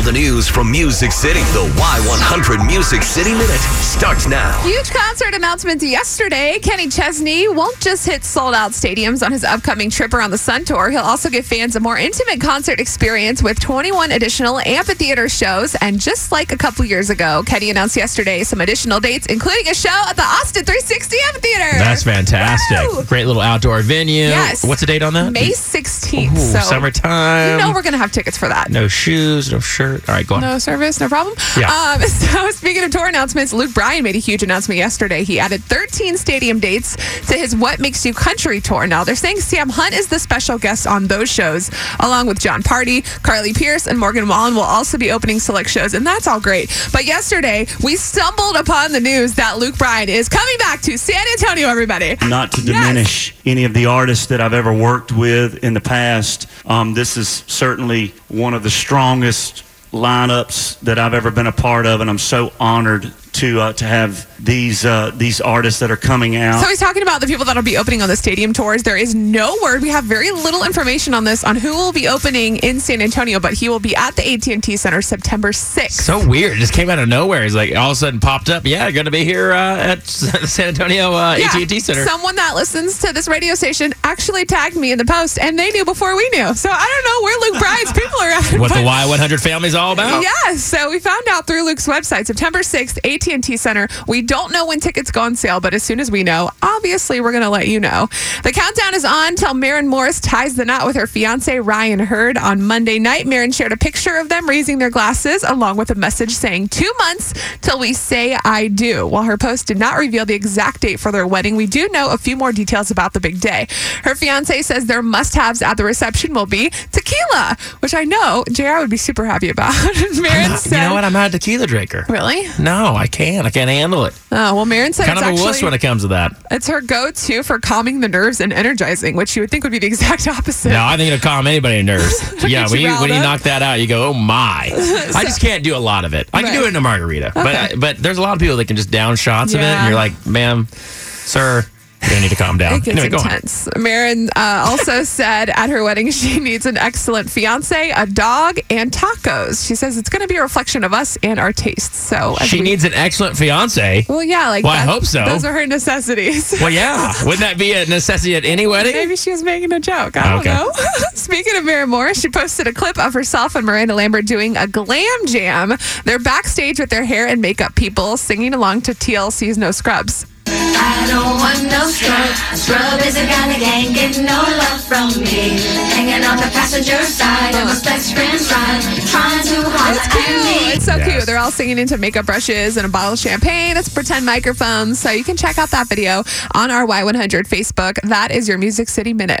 All the news from Music City. The Y100 Music City Minute starts now. Huge concert announcements yesterday. Kenny Chesney won't just hit sold out stadiums on his upcoming trip around the Sun Tour. He'll also give fans a more intimate concert experience with 21 additional amphitheater shows. And just like a couple years ago, Kenny announced yesterday some additional dates, including a show at the Austin 360 Amphitheater. That's fantastic. Woo! Great little outdoor venue. Yes. What's the date on that? May 16th. Ooh, so summertime. You know we're going to have tickets for that. no shoes, no shirt. All right, go on. No service, no problem. Yeah. Um, so, speaking of tour announcements, Luke Bryan made a huge announcement yesterday. He added 13 stadium dates to his What Makes You Country tour. Now, they're saying Sam Hunt is the special guest on those shows, along with Jon Pardi, Carly Pearce, and Morgan Wallen will also be opening select shows, and that's all great. But yesterday, we stumbled upon the news that Luke Bryan is coming back to San Antonio, everybody. not to Yes. diminish any of the artists that I've ever worked with in the past. Um, this is certainly one of the strongest lineups that I've ever been a part of, and I'm so honored to uh, to have these uh, these artists that are coming out. So he's talking about the people that'll be opening on the stadium tours. There is no word. We have very little information on this on who will be opening in San Antonio, but he will be at the AT&T Center September 6th. So weird. It just came out of nowhere. He's like, all of a sudden popped up. Yeah, going to be here uh, at San Antonio uh, Yeah. AT&T Center. Someone that listens to this radio station actually tagged me in the post, and they knew before we knew. So I don't know where Luke Bryan's people are at. what the Y100 family's all about. Yes. So we found out through Luke's website, September 6th, AT&T Center. We don't know when tickets go on sale, but as soon as we know, obviously we're going to let you know. The countdown is on till Maren Morris ties the knot with her fiance Ryan Hurd on Monday night. Maren shared a picture of them raising their glasses along with a message saying two months till we say I do. While her post did not reveal the exact date for their wedding, we do know a few more details about the big day. Her fiance says their must-haves at the reception will be tequila, which I know JR would be super happy about. Maren said, "You know what? I'm not a tequila drinker. Really? No, I can't. I can't handle it. Oh, well, Maren said Kind it's of a actually wuss when it comes to that. it's her go-to for calming the nerves and energizing, which you would think would be the exact opposite. No, I think it'll calm anybody nerves. yeah, when you you when you knock that out, you go, oh my! I just can't do a lot of it. I can do it in a margarita, but but there's a lot of people that can just down shots of it, and you're like, ma'am, sir, you need to calm down. It gets Anyway, go on. intense. Maren uh, also said at her wedding she needs an excellent fiance, a dog, and tacos. She says it's going to be a reflection of us and our tastes. So She we- needs an excellent fiance. Well, yeah, like Well, I hope so. Those are her necessities. Well, yeah, wouldn't that be a necessity at any wedding? Maybe she was making a joke. I don't Okay. know. Speaking of Mary Morris, she posted a clip of herself and Miranda Lambert doing a glam jam. They're backstage with their hair and makeup people singing along to TLC's No Scrubs. I don't want no scrub. Scrub is a guy that ain't getting no love from me. Hanging on the passenger side of his best friend's ride, trying too hard It's at me. cute. It's so Yes. cute. They're all singing into makeup brushes and a bottle of champagne. It's pretend microphones. So you can check out that video on our Y100 Facebook. That is your Music City Minute.